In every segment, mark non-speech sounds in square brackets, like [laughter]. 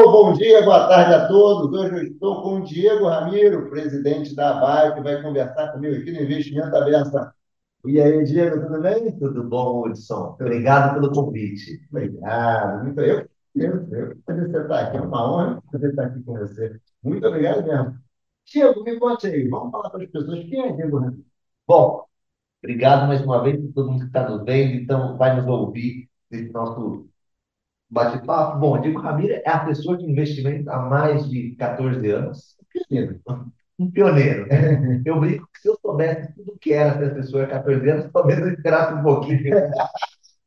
bom dia, boa tarde a todos. Hoje eu estou com o Diego Ramiro, presidente da ABAI, que vai conversar comigo aqui no Investimento Aberto. E aí, Diego, tudo bem? Tudo bom, Hudson? Obrigado pelo convite. Obrigado. Muito eu. Eu, eu você estar aqui, é uma honra poder estar aqui com você. Muito obrigado mesmo. Diego, me conte aí, vamos falar para as pessoas quem é Diego Ramiro? Bom, obrigado mais uma vez por todo mundo que está nos vendo, então vai nos ouvir nesse nosso bate-papo. Bom, Diego Ramiro é assessor de investimento há mais de 14 anos. Um pioneiro. Né? [laughs] Eu brinco que se eu soubesse tudo que era ser assessor há 14 anos, talvez eu esperasse um pouquinho.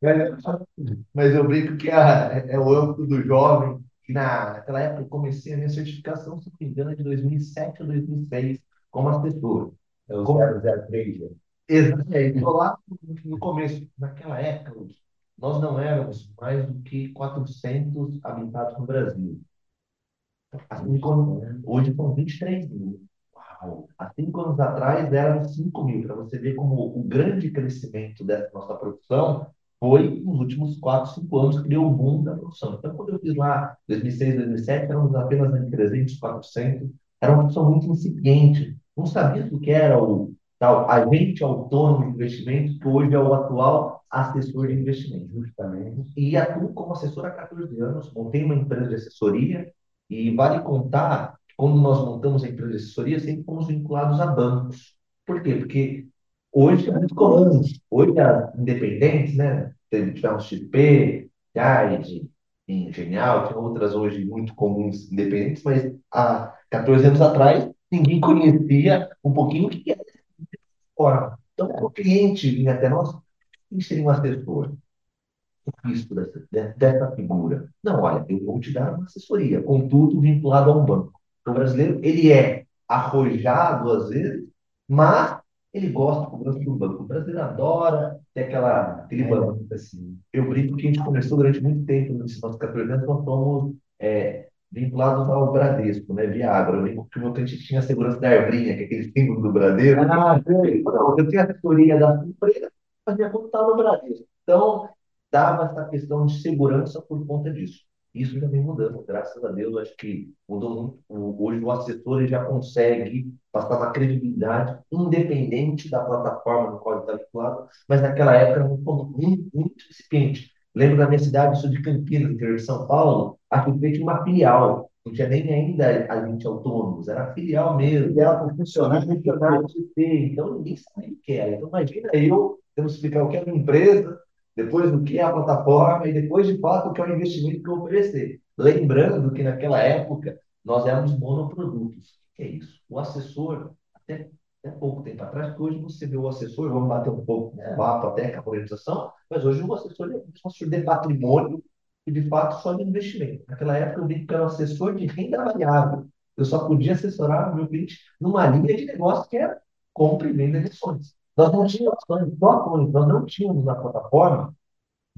[laughs] Mas eu brinco que é, é o âmbito do jovem. Na, naquela época eu comecei a minha certificação, se não me engano, de 2007 a 2006, como assessor. É o Como- 003, né? Exatamente. Estou lá no começo. Naquela época, nós não éramos mais do que 400 habitados no Brasil. Cinco anos, hoje são 23 mil. Uau! Há cinco anos atrás eram 5 mil. Para você ver como o grande crescimento dessa nossa profissão foi nos últimos 4, 5 anos que deu o boom da profissão. Então, quando eu fiz lá, 2006, 2007, éramos apenas entre 300, 400. Era uma profissão muito incipiente. Não sabia o que era o tal agente autônomo de investimento, que hoje é o atual assessor de investimento. Justamente. E atuo como assessor há 14 anos, montei uma empresa de assessoria e vale contar que quando nós montamos a empresa de assessoria, sempre fomos vinculados a bancos. Por quê? Porque hoje é muito comum, hoje as independentes, né? Tivemos XP, Guide, Genial, tinha outras hoje muito comuns independentes, mas há 14 anos atrás ninguém conhecia um pouquinho o que era Ora, então, o cliente vinha até nós, quem seria um assessor? O risco dessa, de- dessa figura? Não, olha, eu vou te dar uma assessoria, contudo, vinculado a um banco. O brasileiro, ele é arrojado às vezes, mas ele gosta do cobrança do banco. O brasileiro adora ter aquela, aquele banco. Assim. Eu brinco que a gente começou durante muito tempo, nesses nossos 14 anos, nós fomos é, vinculados ao Bradesco, né, via Agro. Eu lembro que o meu cliente tinha a segurança da Arbrinha, que é aquele símbolo do Bradesco. Ah, sei. Eu tinha assessoria da empresa, minha conta estava no Bradesco. Então, dava essa questão de segurança por conta disso. Isso vem mudando, graças a Deus. Acho que mudou muito. Hoje o assessor já consegue passar uma credibilidade independente da plataforma no qual ele está vinculado, mas naquela época era muito, muito, muito incipiente. Lembro da minha cidade, sou de Campinas, interior de São Paulo, a que tinha uma filial. Não tinha nem ainda agente autônomos, era filial mesmo ela por funcionário, de ter, então ninguém sabe o que é. Então imagina eu tendo que explicar o que é uma empresa, depois o que é a plataforma e depois de fato o que é o investimento que eu oferecer. Lembrando que naquela época nós éramos monoprodutos. O que é isso? O assessor, até, até pouco tempo atrás, hoje você vê o assessor, vamos bater um pouco no papo até com a organização, mas hoje o assessor é um assessor de patrimônio e de fato só de investimento. Naquela época eu vi que era um assessor de renda variável. Eu só podia assessorar o meu cliente numa linha de negócio que era compra e venda de ações. Nós não tínhamos ações, só ações, nós não tínhamos na plataforma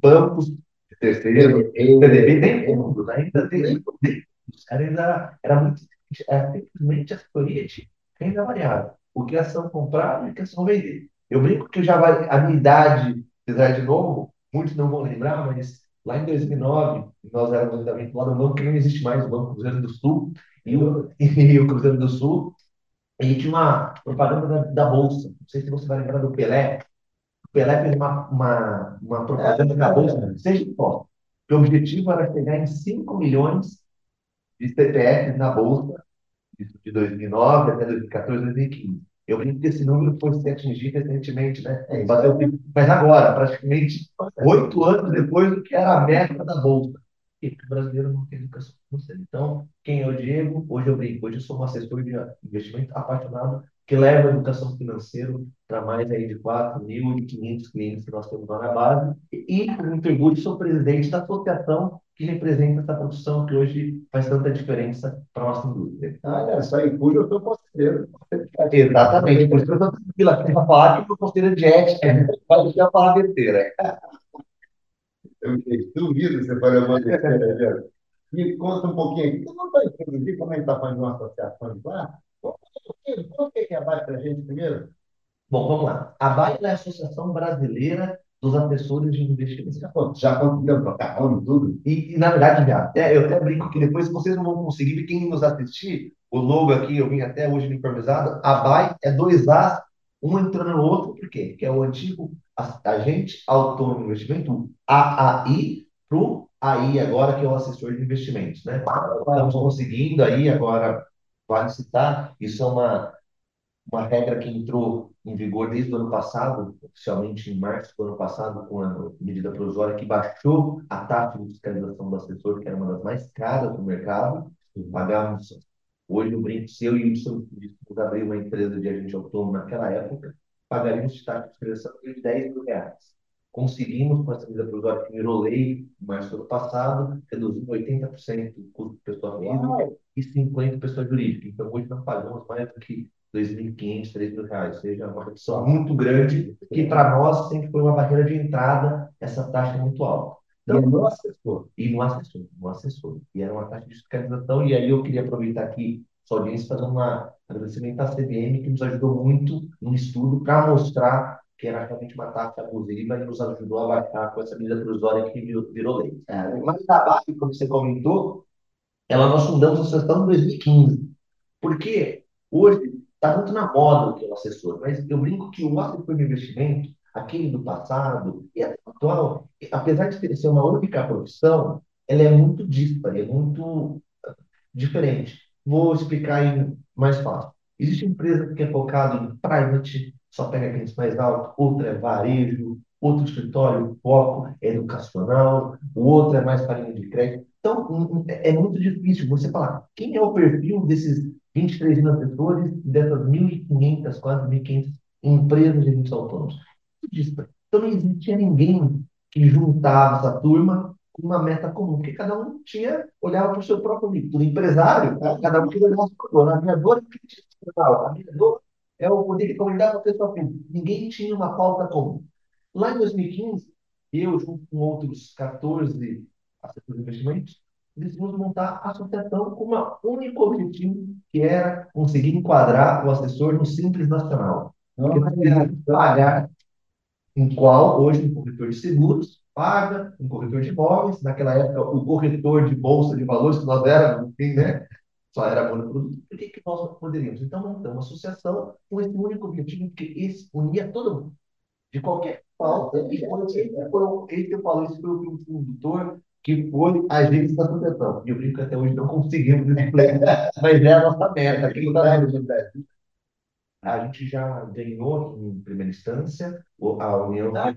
bancos terceiro, CDB, nem fundos, ainda tem fundos. Era, ainda, era muito era simplesmente assessoria de renda variável. O que a ação comprar e o que a ação vender. Eu brinco que já vai, a minha idade, apesar de novo, muitos não vão lembrar, mas lá em 2009, nós éramos vinculados a um banco que não existe mais, o Banco Cruzeiro do Sul, e o, [laughs] e o Cruzeiro do Sul, e tinha uma propaganda da, da Bolsa. Não sei se você vai lembrar do Pelé. O Pelé fez uma, uma, uma propaganda da Bolsa, seja qual. O objetivo era chegar em 5 milhões de CPFs na Bolsa, isso de 2009 até 2014, 2015. Eu brinco que esse número foi ser atingido recentemente, né? É. Mas agora, praticamente oito anos depois do que era a meta da Bolsa. Por? Porque o brasileiro não tem educação financeira. Então, quem é o Diego? Hoje eu brinco, hoje eu sou um assessor de investimento apaixonado que leva a educação financeira para mais aí de 4.500 clientes que nós temos lá na base. E, com muito orgulho, sou presidente da associação que representa essa produção que hoje faz tanta diferença para a nossa indústria. Olha só, em cujo eu sou conselheiro. Exatamente, por isso que eu estou aqui para falar que eu sou conselheiro de ética, para deixar falar besteira. Eu duvido você fazer uma besteira, Diego. Me conta um pouquinho aqui. Você não está introduzir como a gente está fazendo uma associação de lá? Conta o que é a BAE para a gente primeiro? Bom, vamos lá. A BAE é a Associação Brasileira dos assessores de investimento. Já, conseguiram trocar nome tudo? E, e, na verdade, até, eu até brinco que depois vocês não vão conseguir, quem nos assistir, o logo aqui, eu vim até hoje uniformizado, a BAI é dois As, um entrando no outro, por quê? Que é o antigo agente autônomo de investimento, AAI, para o AI agora, que é o assessor de investimentos, né? Estamos conseguindo aí agora, vale citar, isso é uma, uma regra que entrou em vigor desde o ano passado, oficialmente em março do ano passado, com a medida provisória que baixou a taxa de fiscalização do assessor, que era uma das mais caras do mercado. Pagávamos, hoje o brinco seu e o seu abrir uma empresa de agente autônomo naquela época, pagaríamos taxa de fiscalização de 10 mil reais. Conseguimos, com essa medida provisória que virou lei em março do ano passado, reduzir 80% o custo de pessoa física e 50% pessoa jurídica. Então, hoje nós pagamos mais do que 2.500, 3.000 reais, ou seja, uma redução muito grande, que para nós sempre foi uma barreira de entrada, essa taxa é muito alta. Então, e no assessor. E no assessor, no assessor. E era uma taxa de fiscalização, e aí eu queria aproveitar aqui sua audiência fazer um agradecimento à CBM, que nos ajudou muito no estudo para mostrar que era realmente uma taxa abusiva e nos ajudou a baixar com essa medida provisória que virou, lei. É, mas a base, como você comentou, ela nós fundamos a associação em 2015. Porque hoje Está muito na moda o que é o assessor, mas eu brinco que o assessor de investimento, aquele do passado e atual, apesar de ser uma única profissão, ela é muito dispara, é muito diferente. Vou explicar em mais fácil. Existe empresa que é focada em private, só pega clientes mais altos, outra é varejo, outro escritório, foco é educacional, o outro é mais para linha de crédito. Então, é muito difícil você falar quem é o perfil desses 23 mil assessores dessas 1.500, quase 1.500 empresas de agentes autônomos. Então, não existia ninguém que juntava essa turma com uma meta comum, porque cada um tinha, olhava para o seu próprio umbigo. O empresário, cada um queria olhar para o A minha dor é a minha dor é o poder de comunidade da pessoa pública. Ninguém tinha uma pauta comum. Lá em 2015, eu, junto com outros 14 assessores de investimentos, decidimos montar a associação com um único objetivo, que era conseguir enquadrar o assessor no Simples Nacional. Que era pagar em qual hoje um corretor de seguros paga, um corretor de imóveis, naquela época o corretor de bolsa de valores, que nós éramos, enfim, né? Só era monoproduto. Por que, que nós poderíamos? Então, montamos uma associação com esse único objetivo, que esse unia todo mundo. De qualquer falta, e foi, ele, ele falou, esse foi o condutor que foi a gente da proteção. E eu brinco até hoje não conseguimos esse [laughs] mas é a nossa meta. Aqui tá a gente já ganhou em primeira instância a União ah,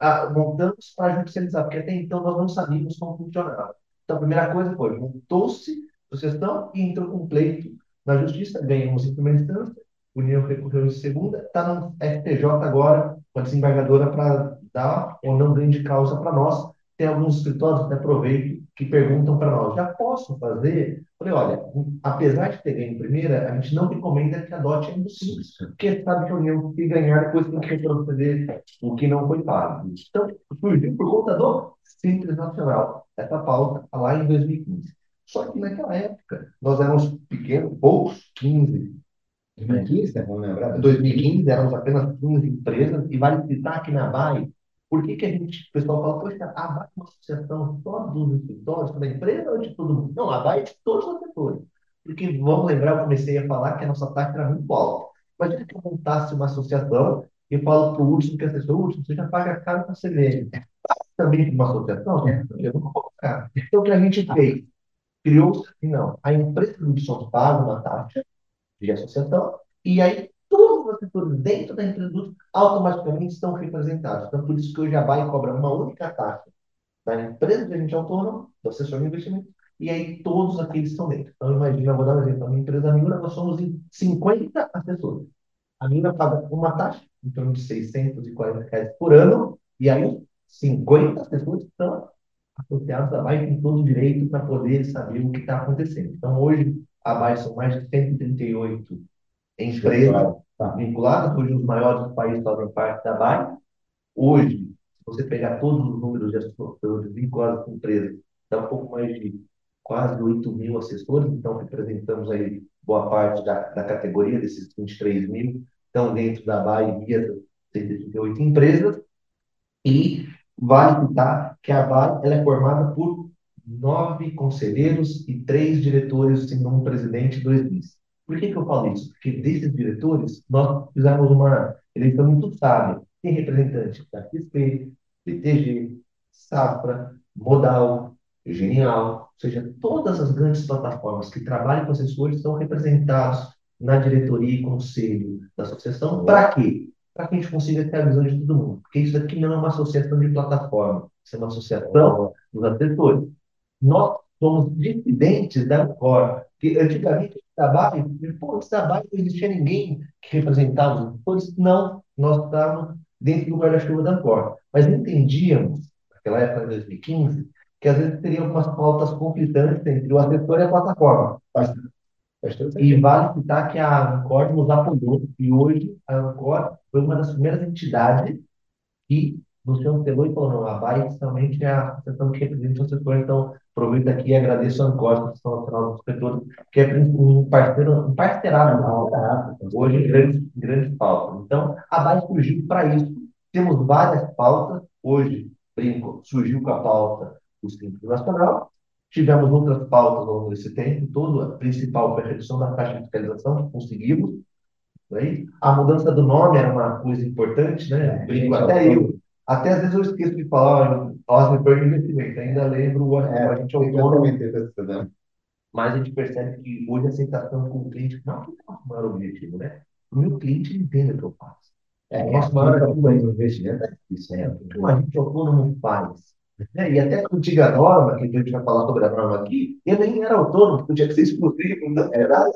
ah, montamos para judicializar, porque até então nós não sabíamos como funcionava. Então, a primeira coisa foi, montou-se a sucessão e entrou com pleito na justiça, ganhamos em primeira instância, a União recorreu em segunda, está no STJ agora, com a desembargadora para dar ou não ganho de causa para nós, tem alguns escritórios, até aproveito, que perguntam para nós, já posso fazer? Falei, olha, apesar de ter ganho em primeira, a gente não recomenda que adote ainda simples, porque sabe que a União que ganhar, depois tem que retroceder o que não foi pago. Então, surgiu por conta do Simples Nacional, essa pauta lá em 2015. Só que naquela época, nós éramos pequenos, poucos, 15. 2015, né? vamos lembrar? Em 2015, éramos apenas 15 empresas, e vale citar que na BAE, por que, que a gente, o pessoal fala, poxa, a BAE é uma associação só dos escritórios, da empresa ou de todo mundo? Não, a BAE é de todos os setores. Porque, vamos lembrar, eu comecei a falar que a nossa taxa era muito alta. Imagina que eu montasse uma associação e falo para o último que é assessor, último, você já paga caro para você ver. Também uma associação? É. Eu não vou pagar. Então, o que a gente fez? Criou-se, assim, não, a empresa do som paga uma taxa de associação, e aí os assessores dentro da empresa automaticamente estão representados. Então, por isso que o Jabai cobra uma única taxa da empresa de agente autônomo, do assessor de investimento, e aí todos aqueles estão dentro. Então, imagina, eu vou dar um exemplo. A minha empresa Miura, nós somos em 50 assessores. A Miura paga uma taxa, em torno de 640 reais por ano, e aí 50 assessores estão associados à BAE com todo o direito para poder saber o que está acontecendo. Então, hoje, a BAE são mais de 138 empresas tá. vinculadas, hoje os maiores do país fazem parte da BAE. Hoje, se você pegar todos os números de assessores vinculados com empresas, dá um pouco mais de quase 8 mil assessores, então representamos aí boa parte da, da categoria desses 23 mil, estão dentro da BAE via 138 empresas, e vale citar que a Vale ela é formada por nove conselheiros e três diretores, sendo um presidente e dois vice. Por que, que eu falo isso? Porque desses diretores, nós fizemos uma eleição muito sábia. Tem representante da XP, BTG, Safra, Modal, Genial, ou seja, todas as grandes plataformas que trabalham com assessores estão representados na diretoria e conselho da associação. Para quê? Para que a gente consiga ter a visão de todo mundo. Porque isso aqui não é uma associação de plataforma, isso é uma associação dos assessores. Nós somos dissidentes da Ancor, que antigamente trabalho, pô, esse trabalho não existia ninguém que representava os assessores. Não, nós estávamos dentro do guarda-chuva da Ancor. Mas entendíamos, naquela época, em 2015, que às vezes teria algumas pautas conflitantes entre o assessor e a plataforma. E vale citar que a Ancor nos apoiou, e hoje a Ancor foi uma das primeiras entidades que nos chancelou e falou, não, a BAE realmente é a associação que representa o setor, então aproveito aqui e agradeço a Ancor, a Associação Nacional dos Setores, que é um parceiro, um parceirado hoje em grandes, grandes pautas. Então, a BAE surgiu para isso. Temos várias pautas, hoje, brinco, surgiu com a pauta do Simples Nacional, Tivemos outras pautas ao longo desse tempo, todo a principal foi a redução da taxa de fiscalização, que conseguimos. Né? A mudança do nome era uma coisa importante, né? Brinco, até eu. Até às vezes eu esqueço de falar, nós me de investimento, ainda lembro o é, a gente autônomo. Mas a gente percebe que hoje a aceitação com o cliente não é o maior objetivo, né? O meu cliente entende o que eu faço. É, o nosso maior investimento é isso. É, o que um agente autônomo faz? Né? E até a antiga norma, que a gente vai falar sobre a norma aqui, eu nem era autônomo, porque tinha que ser exclusivo, não era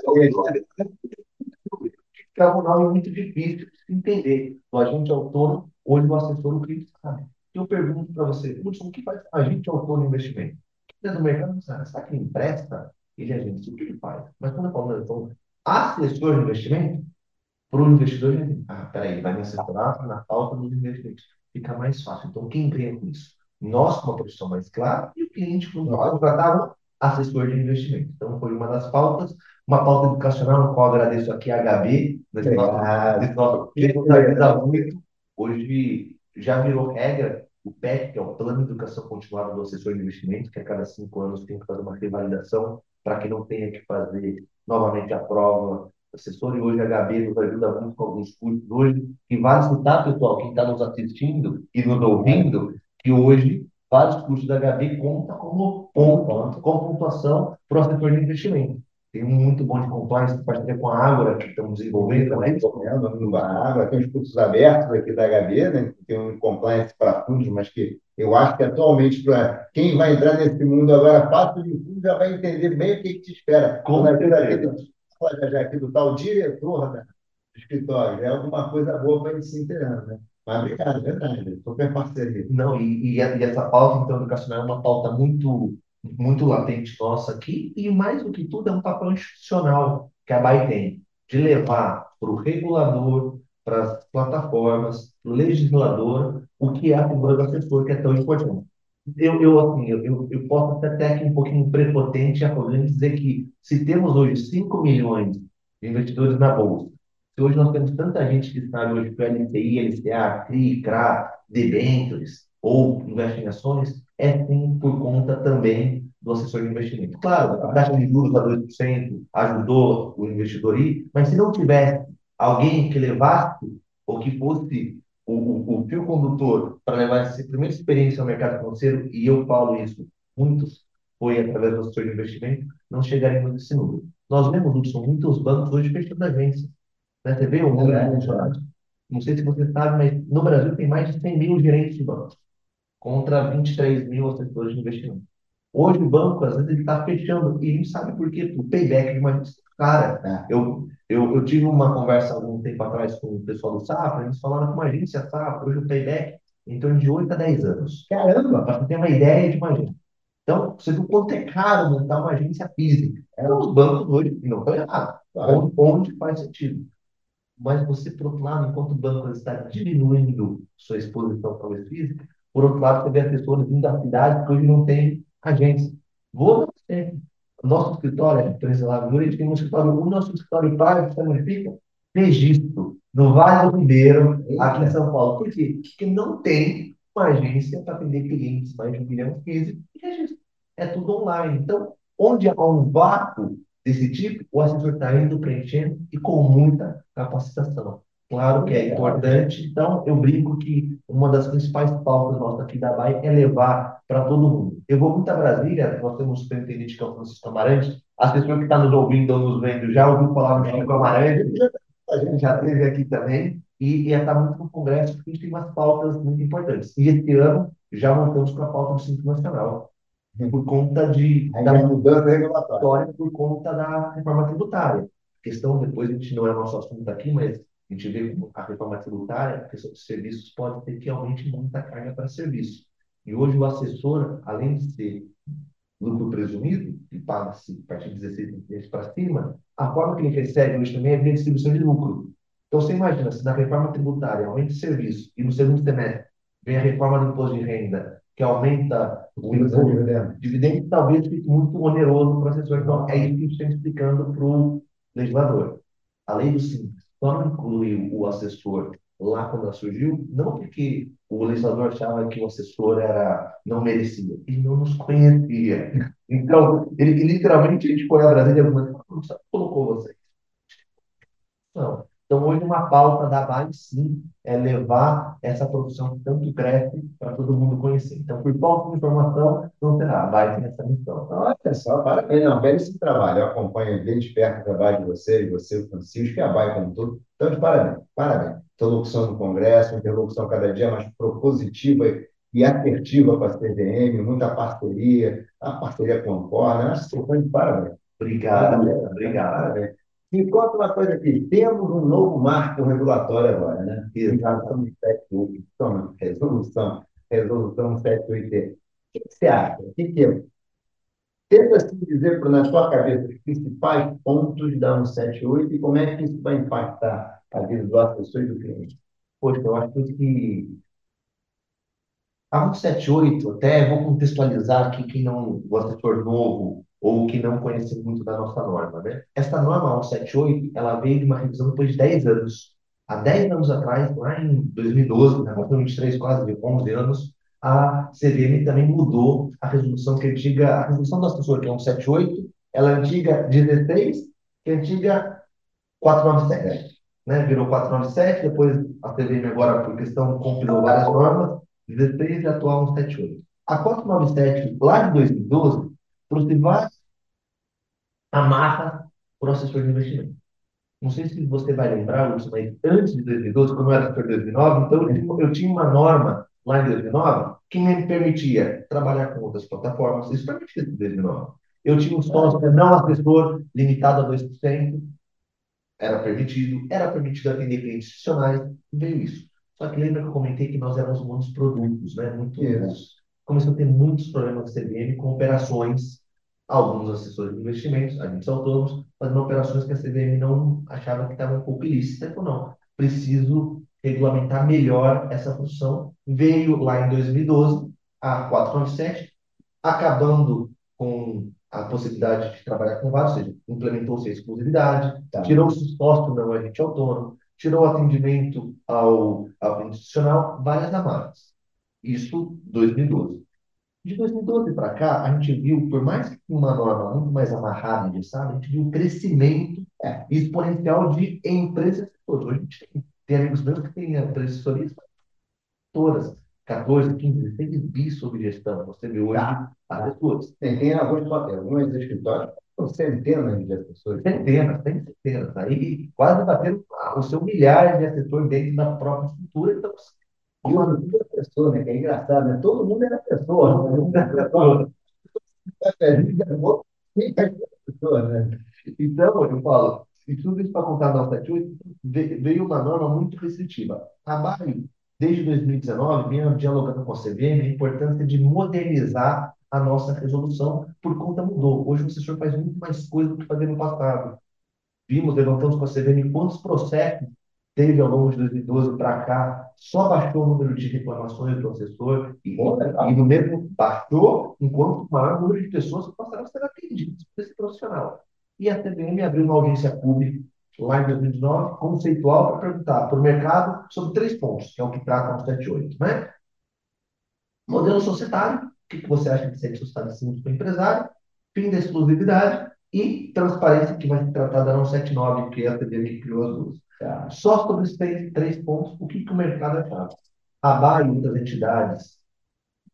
Ficava um nome muito difícil de se entender. O agente autônomo, hoje o assessor, o cliente sabe. Eu pergunto para você, Hudson, o que faz agente autônomo investimento? Dentro do mercado não sabe. Que ele empresta? Ele é agente, o que ele faz? Mas quando eu falo, então, assessor de investimento, para o investidor, ele, ah, peraí, vai me assessorar na falta dos investimentos. Fica mais fácil. Então, quem ganha com isso? nós com uma profissão mais clara e o cliente com nós contratava assessor de investimento. Então, foi uma das pautas, uma pauta educacional, no qual agradeço aqui a nesse nosso, nesse muito. Hoje já virou regra o PEC, que é o Plano de Educação Continuada do Assessor de Investimento, que a cada cinco anos tem que fazer uma revalidação para que não tenha que fazer novamente a prova assessor, e hoje a HB nos ajuda muito com alguns cursos hoje, e vale citar, pessoal, quem está nos assistindo e nos ouvindo, que hoje vários cursos da HB contam como ponto, como pontuação para o setor de investimento. Tem um muito bom de compliance, parceria com a Ágora, que estamos desenvolvendo também. Recomendo a Ágora, tem os cursos abertos aqui da HB, né? tem um compliance para fundos, mas que eu acho que atualmente, para quem vai entrar nesse mundo agora, fácil de fundo, já vai entender bem o que, que te espera. Com certeza. Já aqui do tal diretor né, do escritório, é alguma coisa boa para ele se inteirando, né? Mas obrigado, é verdade. Super parceria. Não, e, e, e, essa pauta então, educacional é uma pauta muito, muito latente nossa aqui, e mais do que tudo é um papel institucional que a BAE tem, de levar para o regulador, para as plataformas, legislador, o que é a figura do assessor, que é tão importante. Eu, eu, assim, eu, eu, posso até aqui um pouquinho prepotente a dizer que se temos hoje 5 milhões de investidores na Bolsa, que hoje nós temos tanta gente que sabe hoje que o LCI, LCA, CRI, CRA, debêntures ou investe em ações, é sim por conta também do assessor de investimento. Claro, a taxa de juros a 2% ajudou o investidor a ir, mas se não tivesse alguém que levasse ou que fosse o, o, o fio condutor para levar essa primeira experiência ao mercado financeiro, e eu falo isso, muitos foi através do assessor de investimento, não chegaríamos nesse número. Nós vemos, são muitos bancos hoje fechando agências né? Você vê o número de funcionários? Não sei se você sabe, mas no Brasil tem mais de 100 mil gerentes de bancos, contra 23 mil assessores de investimento. Hoje o banco, às vezes, ele está fechando, e a gente sabe por quê? O payback de uma cara. É. Eu, eu, eu tive uma conversa algum tempo atrás com o pessoal do Safra, eles falaram que uma agência Safra, hoje o payback, em torno de 8 a 10 anos. Caramba! Para você ter uma ideia de uma agência. Então, você viu quanto é caro montar uma agência física. É, os bancos hoje não estão errados. Onde, onde faz sentido mas você, por outro lado, enquanto o banco está diminuindo sua exposição para o física, por outro lado, você vê assessores vindo da cidade que hoje não tem agência. Vou sempre. Nosso escritório, a empresa lá, gente tem um escritório, o nosso escritório praia, que significa registro. no Vale do Ribeiro, aqui em São Paulo. Por quê? Porque não tem uma agência para atender clientes mais de um milhão físico e registro. É tudo online. Então, onde há um vácuo desse tipo, o assessor está indo preenchendo e com muita capacitação. Claro que é importante, então eu brinco que uma das principais pautas nossas aqui da BAE é levar para todo mundo. Eu vou muito a Brasília, nós temos o superintendente que é o Francisco Amarante, as pessoas que estão tá nos ouvindo ou nos vendo já ouviu falar do Chico Amarante, a gente já teve aqui também, e ia estar muito no Congresso, porque a gente tem umas pautas muito importantes. E esse ano já montamos com a pauta do Simples Nacional, por conta de, da mudança regulatória, por conta da reforma tributária. A questão, depois a gente não é nosso assunto aqui, mas a gente vê a reforma tributária, a questão dos serviços pode ter que aumente muita carga para serviço. E hoje o assessor, além de ser lucro presumido, que paga-se a partir de 16 meses para cima, a forma que ele recebe hoje também é via distribuição de lucro. Então você imagina, se na reforma tributária aumenta o serviço e no segundo semestre vem a reforma do imposto de renda, que aumenta o imposto dividendo. dividendo, talvez fique muito oneroso para o assessor. Então é isso que a gente está explicando para o legislador. A lei do simples só não incluiu o assessor lá quando ela surgiu, não porque o legislador achava que o assessor era não merecia, ele não nos conhecia. [laughs] Então, ele literalmente a gente foi a Brasília e falou, colocou vocês. Não. Então, hoje, uma pauta da BAE, sim, é levar essa produção que tanto cresce para todo mundo conhecer. Então, por falta de informação, não terá. A BAE tem essa missão. Olha só, parabéns. Não, bem esse trabalho. Eu acompanho bem de perto o trabalho de você, o Francisco, e a BAE como todo. Então, de parabéns. Parabéns. Interlocução no Congresso, interlocução cada dia mais propositiva e assertiva com a CVM, muita parceria, a parceria com a Corna. Acho que foi de parabéns. Obrigado, parabéns. obrigado. Parabéns. Me conta uma coisa aqui, temos um novo marco regulatório agora, né? Resolução 78, resolução, resolução 78. O que você acha? O que, que é? Tenta assim dizer na sua cabeça os principais pontos da 178 e como é que isso vai impactar a vida do assessor e do cliente. Poxa, eu acho que a 178, até vou contextualizar aqui quem não, o assessor novo ou que não conhece muito da nossa norma, né? Essa norma 178, ela veio de uma revisão depois de 10 anos. Há 10 anos atrás, lá em 2012, né, 2023, quase 11 anos, a CVM também mudou a resolução que antiga, a resolução do assessor, que é 178, ela é antiga 16, que é antiga 497, né? Virou 497, depois a CVM agora, por questão, compilou várias normas, 16 e atual 178. A 497, lá de 2012, amarras para o assessor de investimento. Não sei se você vai lembrar, Lúcio, mas antes de 2012, quando eu era assessor de 2009, então eu tinha uma norma lá em 2009 que me permitia trabalhar com outras plataformas. Isso permitia em 2009. Eu tinha um sócio não assessor limitado a 2%, era permitido, era permitido atender clientes institucionais, veio isso. Só que lembra que eu comentei que nós éramos muitos produtos, né? Muito, começou a ter muitos problemas de CVM com operações, alguns assessores de investimentos, agentes autônomos, fazendo operações que a CVM não achava que estavam um pouco ilícitas. Então, não, preciso regulamentar melhor essa função. Veio lá em 2012 a 497, acabando com a possibilidade de trabalhar com vários, ou seja, implementou-se a exclusividade, tá. tirou-se o sócio não agente autônomo, tirou o atendimento ao, ao institucional, várias amarras. Isso 2012. De 2012 para cá, a gente viu, por mais que uma norma muito mais amarrada e sabe, a gente viu o crescimento é, exponencial de empresas. Hoje a gente tem, tem amigos meus que têm assessorias todas, 14, 15, 16 bis sobre gestão. Você vê hoje tá. assessores. Tem, tem alguns, alguns escritórios com centenas de assessores. Centenas, tem centenas. Aí quase batendo o seu milhares de assessores dentro da própria estrutura. Então, e uma dúvida pessoa, né? Que é engraçado, né? Todo mundo era era pessoa. né? Então, eu falo, e tudo isso para contar na 78, veio uma norma muito restritiva. A BAE, desde 2019, vinha dialogando com a CVM a importância de modernizar a nossa resolução, por conta mudou. Hoje o assessor faz muito mais coisa do que fazia no passado. Vimos, levantamos com a CVM quantos processos teve ao longo de 2012 para cá, só baixou o número de reclamações do assessor e, e no mesmo baixou, enquanto o maior número de pessoas passaram a ser atendidas por esse profissional. E a TBM abriu uma audiência pública lá em 2019, conceitual, para perguntar para o mercado sobre três pontos, que é o que trata o 78, né? Modelo societário, o que, que você acha de ser societário simples para o empresário? Fim da exclusividade e transparência, que vai ser tratada na 179, que é a TVM que criou as duas. Tá. Só sobre esses três, três pontos, o que, que o mercado achava? A BA e outras entidades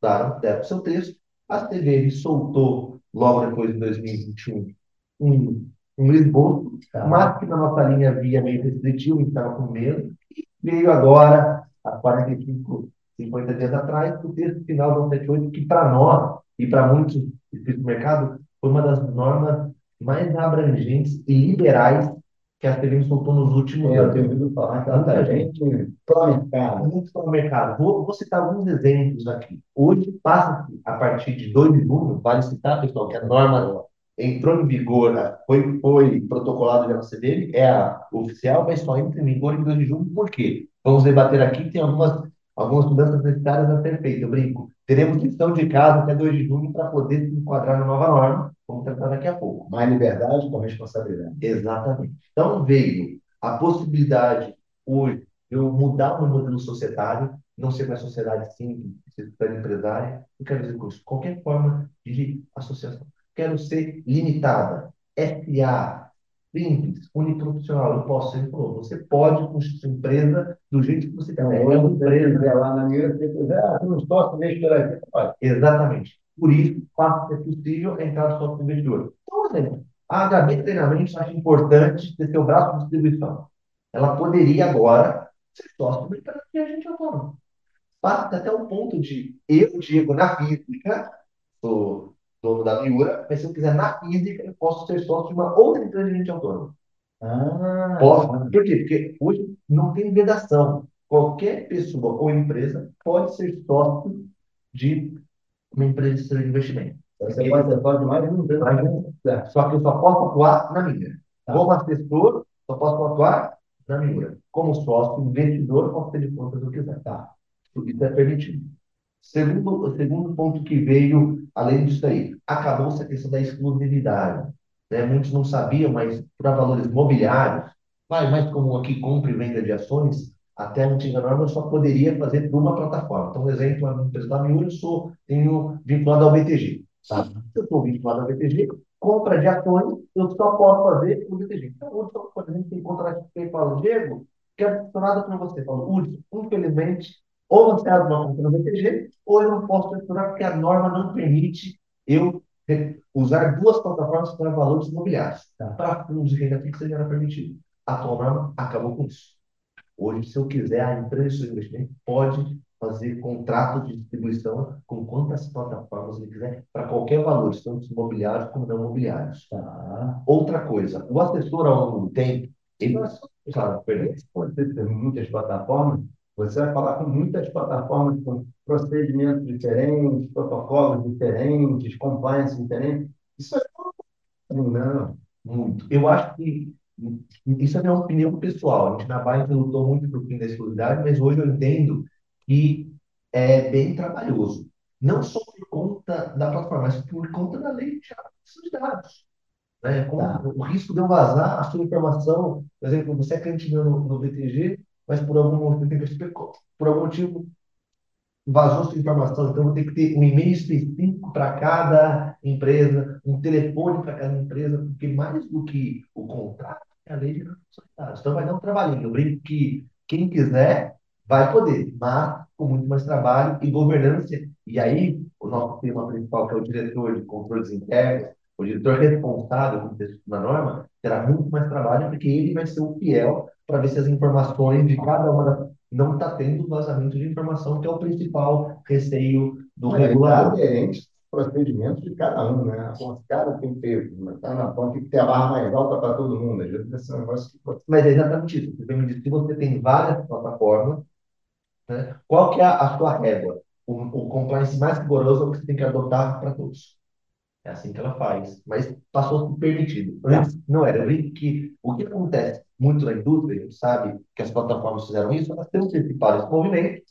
daram, deram seu texto, a TVM soltou, logo depois de 2021, um, um esboço, tá. mas que na nossa linha via meio restritivo, estava com medo, e veio agora, há 45, 50 dias atrás, o texto final do 178, que para nós e para muitos do mercado foi uma das normas mais abrangentes e liberais que a TV soltou nos últimos é, anos. Eu tenho ouvido falar que muita gente pró-mercado. Muito pró-mercado. Vou, vou citar alguns exemplos aqui. Hoje, passa a partir de 2 de junho, vale citar, pessoal, que a norma entrou em vigor, né? foi, foi protocolado já na CDM, é a oficial, mas só entra em vigor em 2 de junho. Por quê? Vamos debater aqui, tem algumas, algumas mudanças necessárias a ser feitas. Eu brinco. Teremos lição de casa até 2 de junho para poder se enquadrar na nova norma. Vamos tratar daqui a pouco. Mais liberdade com responsabilidade. Exatamente. Então, veio a possibilidade hoje de eu mudar o meu modelo societário, não ser uma sociedade simples, ser empresária. Eu quero dizer com isso, qualquer forma de associação. Quero ser limitada, SA, simples, uniprofissional. Eu posso ser, falou, você pode constituir empresa do jeito que você quer. É uma empresa lá na minha, se você quiser, ah, não posso deixar aqui. Exatamente. Por isso, faça ser possível entrada do sócio investidor. Então, exemplo, a HB Treinamentos acha importante ter seu braço de distribuição. Ela poderia agora ser sócio do empresa que a gente autônomo. Passa até o ponto de eu, Diego, na física, sou dono da Miura, mas se eu quiser na física, eu posso ser sócio de uma outra empresa de gente autônomo. Ah, posso. Por quê? Porque hoje não tem vedação. Qualquer pessoa ou empresa pode ser sócio de uma empresa de investimento. Você pode ser sócio de mais de uma empresa. Mais um, só que eu só posso atuar na minha. Tá. Como assessor, só posso atuar na minha. Como sócio, investidor, posso ter de contas o que quiser. Tá. Isso é permitido. Segundo, segundo ponto que veio, além disso aí, acabou-se a questão da exclusividade. Né? Muitos não sabiam, mas para valores mobiliários, vai mais como aqui compra e venda de ações, até a antiga norma eu só poderia fazer por uma plataforma. Então, exemplo, a empresa da eu sou, tenho vinculado ao BTG. Tá? Eu estou vinculado ao BTG, compra de ações, eu só posso fazer o BTG. Então, hoje, por exemplo, tem contrato que fala, Diego, quero funcionar para você. Falo, Hudson, infelizmente, ou você abre uma conta no BTG, ou eu não posso funcionar porque a norma não permite eu usar duas plataformas para valores imobiliários. Tá? Para fundos de renda fixa já era permitido. A atual norma acabou com isso. Hoje, se eu quiser, a empresa de investimento pode fazer contrato de distribuição com quantas plataformas ele quiser, para qualquer valor, tanto imobiliários como não imobiliários. Tá? Outra coisa, o assessor ao longo do tempo, ele não é só, claro, pode ter muitas plataformas, você vai falar com muitas plataformas com procedimentos diferentes, protocolos diferentes, compliance diferentes. Isso é não, muito. Eu acho que isso é minha opinião pessoal. A gente na Bayern lutou muito por fim da exclusividade, mas hoje eu entendo que é bem trabalhoso. Não só por conta da plataforma, mas por conta da lei de dados. Né? Com tá. O risco de eu vazar a sua informação, por exemplo, você é cliente no, no BTG, mas por algum motivo, por algum motivo vazou sua informação, então vou ter que ter um e-mail específico para cada empresa, um telefone para cada empresa, porque mais do que o contrato é a lei de responsabilidade. Então vai dar um trabalhinho. Eu brinco que quem quiser vai poder, mas com muito mais trabalho e governança. E aí, o nosso tema principal, que é o diretor de controles internos, o diretor responsável pelo texto da norma, terá muito mais trabalho, porque ele vai ser o fiel para ver se as informações de cada uma das não está tendo vazamento de informação, que é o principal receio do é, regulador. Procedimentos de cada um, né? Os caras têm que ter, tá na ponta, tem que ter a barra mais alta para todo mundo. Às vezes esse negócio que... Mas é exatamente isso. Você me disse, se você tem várias plataformas, né? qual que é a, sua régua? O, o compliance mais rigoroso é o que você tem que adotar para todos. É assim que ela faz. Mas passou a ser permitido. Antes não era. Eu vi que o que acontece muito na indústria, a gente sabe que as plataformas fizeram isso, elas têm anteciparam esse movimento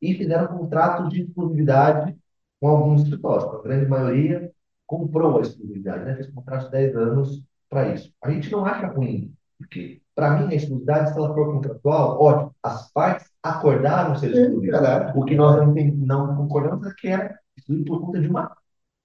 e fizeram contratos de exclusividade com alguns escritórios. A grande maioria comprou a exclusividade, né? fez contratos de 10 anos para isso. A gente não acha ruim, porque Para mim, a exclusividade, se ela for contratual, ótimo, as partes acordaram ser excluídas. O que nós não, não concordamos é que era excluído por conta de uma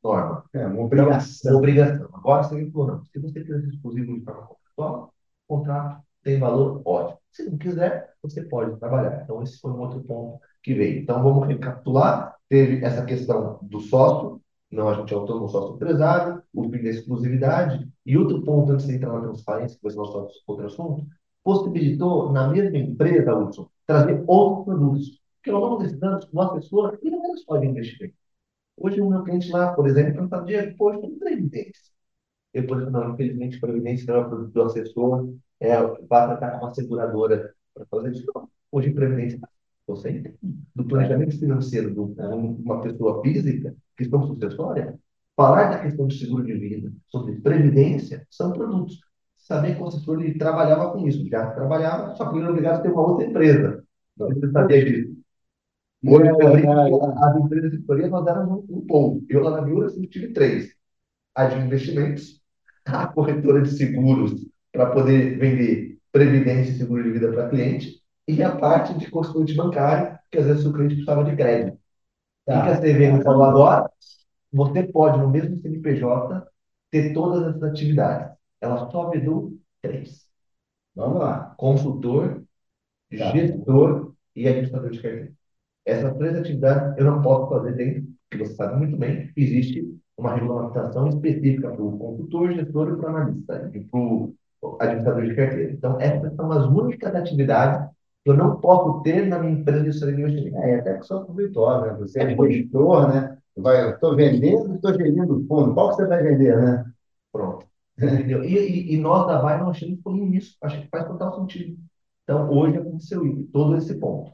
norma. É uma obrigação. Uma obrigação. Agora, ele falou, não, se você quiser ser exclusivo de forma contratual, contrato tem valor, ótimo. Se não quiser, você pode trabalhar. Então, esse foi um outro ponto que veio. Então, vamos recapitular. Teve essa questão do sócio, não a gente é autônomo, sócio empresário, o fim da exclusividade. E outro ponto, antes de entrar na transparência, que vai ser nosso outro assunto, possibilitou, na mesma empresa, Hudson, trazer outros produtos. Porque ao longo desses anos, uma pessoa não era só de investimento. Hoje, o meu cliente lá, por exemplo, não está dinheiro, poxa, tem previdência. Exemplo, não, infelizmente, previdência não é produto do assessor, é, vai tratar com uma seguradora para fazer isso. Não. Hoje, previdência, você entende. Do planejamento financeiro de uma pessoa física, questão sucessória, falar da questão de seguro de vida, sobre previdência, são produtos. Saber que o assessor ele trabalhava com isso, já trabalhava, só que ele era obrigado a ter uma outra empresa. Você sabia disso? Hoje, as empresas de assessoria, nós éramos um, um pouco. Eu, lá na Miura, sempre tive três. A de investimentos, a corretora de seguros, para poder vender previdência e seguro de vida para cliente, e a parte de consultoria bancário, que às vezes o cliente precisava de crédito. Tá. O que a CVM falou agora? Você pode, no mesmo CNPJ, ter todas essas atividades. Ela só vedou três. Vamos lá. Consultor, tá. gestor e administrador de carteira. Essas três atividades eu não posso fazer dentro, que você sabe muito bem, existe uma regulamentação específica para o consultor, gestor e para o analista, e para o administrador de carteira. Então, essas são as únicas atividades que eu não posso ter na minha empresa de investimento. É, até que só vitória, né? Você é gestor, né? Vai, estou vendendo, estou gerindo fundo. Qual que você vai vender, né? Pronto. [laughs] Entendeu? E, e, e, nós da Vai não achamos que isso. Acho que faz total sentido. Então, hoje aconteceu isso, todo esse ponto.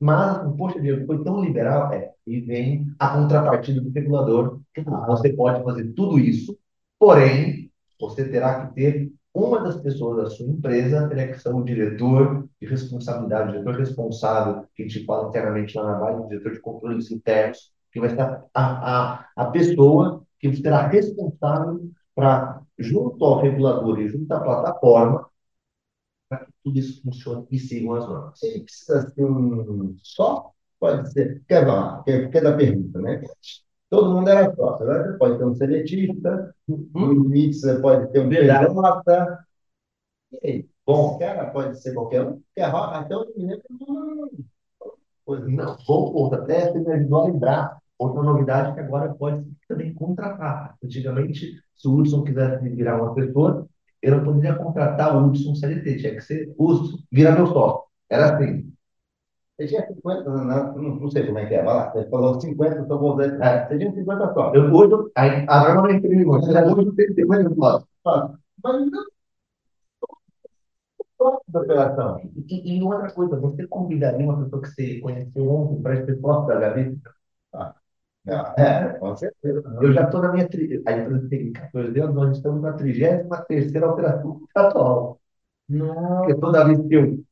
Mas, poxa, Diego, foi tão liberal, é, e vem a contrapartida do regulador. Você pode fazer tudo isso, porém, você terá que ter uma das pessoas da sua empresa terá que ser o diretor de responsabilidade, o diretor responsável, que a gente fala internamente lá na Vale, o diretor de controles internos, que vai ser a, a, a pessoa que será responsável para, junto ao regulador e junto à plataforma, para que tudo isso funcione e sigam as normas. Ele precisa ser um só? Pode ser. Quer lá, quer, quer da pergunta, né? Todo mundo era sócio. Agora você pode ter um seletista, no limite você pode ter um PJ. E aí? Bom, cara, pode ser qualquer um. Quer até o menino não. Não, bom ponto. Até você me ajudou a lembrar. Outra novidade que agora pode também contratar. Antigamente, se o Hudson quisesse virar uma pessoa, eu não poderia contratar o Hudson CLT, tinha que ser Hudson, vira meu sócio. Era assim. Você tinha 50, não, não, não sei como é que é, vai lá. Você falou 50, estou voltando. É, você tinha 50 só. Eu, hoje, a, a norma não é incrível, mas hoje eu tenho 50 só. Mas não. Da operação. E, e outra coisa, você convidaria uma pessoa que você conheceu ontem para ser sócio da Gaveta? Ah. É, com certeza. Eu já estou na minha. Tri... A empresa tem 14 anos, nós estamos na 33 alteração contratual. Não. Porque toda vez que eu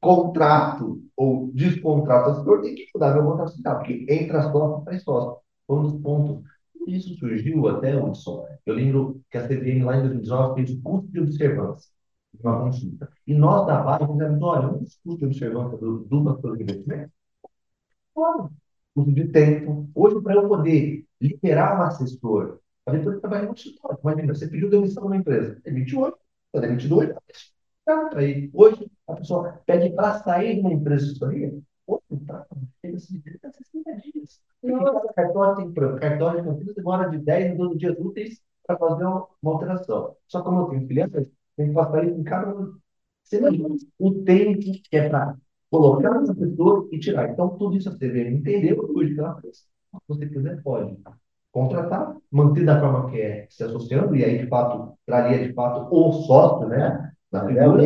contrato ou descontrato assessor, tem que mudar meu contrato porque entra sócio, sai sócio. Foi um dos pontos. Isso surgiu até, Hudson. Eu lembro que a CVM lá em 2019 fez custo de observância de uma consulta. E nós da Vale fizemos, olha, um custo de observância do, do assessor de investimento, olha, custo de tempo. Hoje, para eu poder liberar um assessor, a depois trabalhar no escritório. Imagina, você pediu demissão numa empresa, demite hoje, está demitido Aí, hoje, a pessoa pede para sair de uma empresa de assessoria, outro tá, chega assim, 30 a 60 dias. Cada cartório tem cartório de conflito demora de 10 a 12 dias úteis para fazer uma, uma, alteração. Só como eu tenho crianças, tem que passar isso em cada um. Você imagina o tempo que é para colocar essa pessoa e tirar. Então, tudo isso você vê, entender o que ela fez. Se você quiser, pode contratar, manter da forma que é se associando, e aí, de fato, traria, de fato, o sócio, né? Na figura,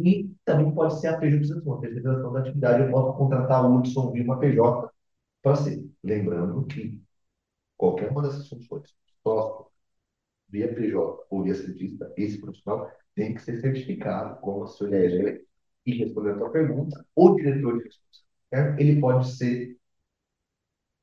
e também pode ser a a terceirização da atividade. Eu posso contratar o Hudson via uma PJ para ser. Lembrando que qualquer uma dessas funções, sócio, via PJ ou via cientista, esse profissional tem que ser certificado como assessor E respondendo a tua pergunta, o diretor de responsabilidade, ele pode ser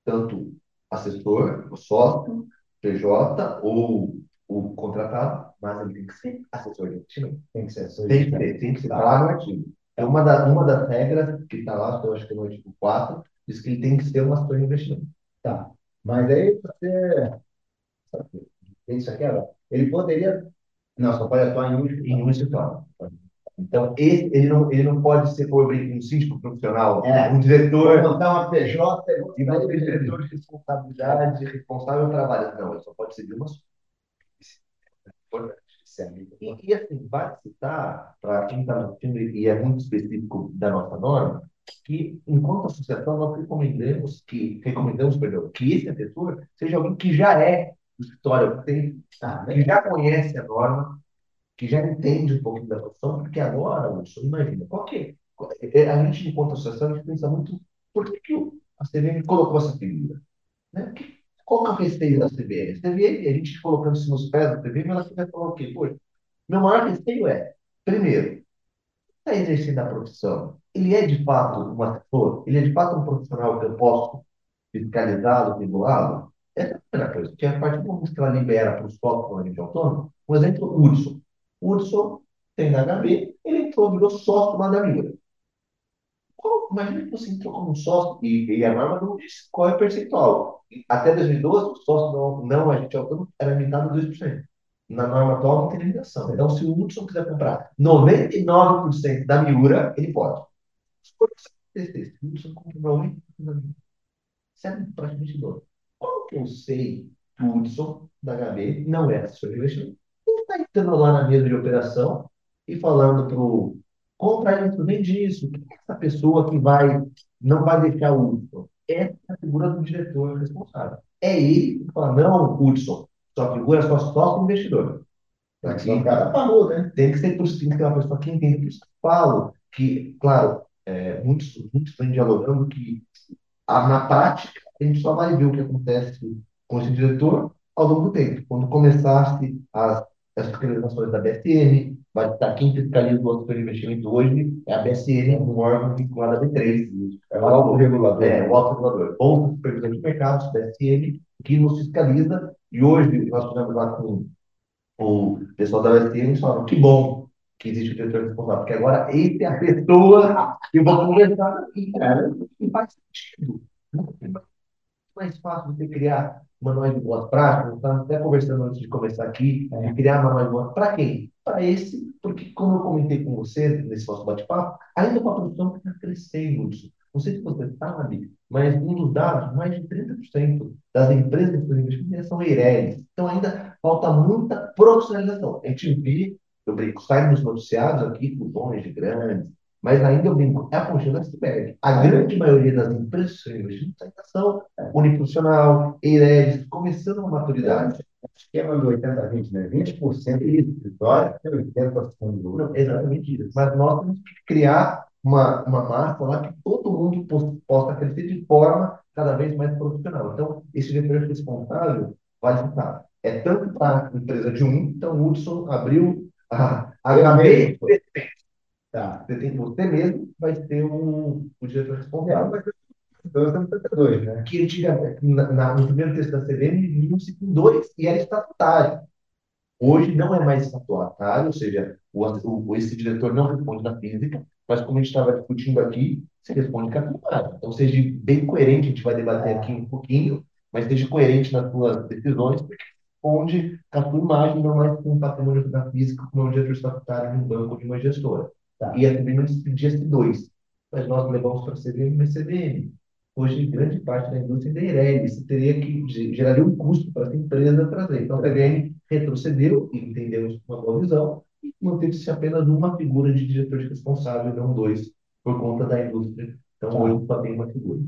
tanto assessor, sócio, PJ ou o contratado, mas ele tem que ser assessor de investimento. Tem que ser assessor Tem que ser, tem que ser. Tá lá no artigo. É uma, da, uma das regras que está lá, eu acho que é no artigo 4, diz que ele tem que ser um assessor de investimento. Tá. Mas aí você. Isso aqui era. Ele poderia. Não, só pode atuar em um em um escritório. Então, esse, ele, não, ele não pode ser, por exemplo, um síndico profissional, É. um diretor, montar uma PJ e vai ser diretor de responsabilidade, responsável trabalho. Não, ele só pode ser de uma só. É muito E, e, assim, vale citar, para quem está assistindo, e é muito específico da nossa norma, que, enquanto associação, nós recomendamos que, recomendamos, perdão, que esse assessor seja alguém que já é do escritório, que, tem, Ah, que já conhece a norma, que já entende um pouquinho da profissão, porque agora, Wilson, imagina, qual que é? A gente, enquanto associação, a gente pensa muito, por que, que a CVM colocou essa figura? Né? Que- Qual que é o receio da CVM? A CVM, a gente colocando-se nos pés da CVM, ela vai falar o quê? Poxa, meu maior receio é, primeiro, está exercendo a profissão, ele é de fato um assessor, ele é de fato um profissional que eu posso fiscalizá-lo, regulá-lo? Essa é a primeira coisa, que a partir do momento que ela libera para os sócios do agente autônomo, por exemplo, o Hudson. O Hudson tem na HB, ele entrou, virou sócio lá da. Imagina que você entrou como sócio e, e a norma não diz qual é o percentual. Até 2012, o sócio não, não agente autônomo era limitado a 2%. Na norma atual não tem limitação. Então, se o Hudson quiser comprar 99% da Miura, ele pode. Se o Hudson compra 90% da Miura, serve praticamente dobro. Como que eu sei que o Hudson da HB não é assessor de investimento? Ele está entrando lá na mesa de operação e falando para o compra isso, vende isso. Quem é essa pessoa que vai, não vai deixar o Hudson? É a figura do diretor responsável. É ele que fala, não, Hudson, sua figura é só sócio investidor. Ser um cara parrudo, né? Tem que ser por tem que ser uma pessoa que entende. Por isso falo que, claro, é, muitos, muitos estão dialogando que a- na prática a gente só vai ver o que acontece com esse diretor ao longo do tempo. Quando começasse as, as fiscalizações da BSN, vai estar quem fiscaliza o autor de investimento hoje é a BSN, um órgão vinculado à B3. É o autorregulador. É, o autorregulador. Bolsa Supervisão de Mercados, BSN, que nos fiscaliza. E hoje nós tivemos lá com o pessoal da BSN, eles falaram que bom que existe o diretor responsável, porque agora esse é a pessoa que eu vou conversar e, cara, e faz sentido. É mais fácil você criar manuais de boas práticas, tá? até conversando antes de começar aqui, de criar manuais de boas para quem? Para esse, porque como eu comentei com você nesse nosso bate-papo, ainda é uma produção que está crescendo. Isso. Não sei se você sabe, mas um dos dados, mais de 30% das empresas de investimento são EIRELs. Então ainda falta muita profissionalização. A gente vê, eu brinco, sai nos noticiários aqui, fusões de grandes, mas ainda eu brinco, é a pontinha do iceberg. A grande maioria das empresas de ainda são uniprofissional, EIRELs, começando uma maturidade. Esquema do 80-20, né? 20% do escritório e 80% do Não, exatamente isso. Mas nós temos que criar uma, uma massa lá que todo mundo pos- possa crescer de forma cada vez mais profissional. Então, esse diretor responsável vai citar. É tanto para a empresa de um, então o Hudson abriu a HB, Tá. você tem você mesmo, vai ser o, o diretor responsável. mas então temos 32, né? Que antigamente, na, na- no primeiro texto da CVM, viu-se com dois e era estatutário. Hoje não é mais estatutário, ou seja, o, o, esse diretor não responde na física, mas como a gente estava discutindo aqui, você responde capitulado. Então, seja bem coerente, a gente vai debater aqui um pouquinho, mas seja coerente nas suas decisões, porque responde com a imagem, não mais com o patrimônio da física, como é um diretor estatutário de um banco ou de uma gestora. Tá. E a CVM pedia-se dois, mas nós levamos para a CVM e a CVM. Hoje, grande parte da indústria ainda é IREG, isso teria que ge- geraria um custo para essa empresa trazer. Então, a CVM retrocedeu e entendemos uma boa visão e manteve-se apenas uma figura de diretor responsável, não dois, por conta da indústria. Então, Tá. hoje só tem uma figura.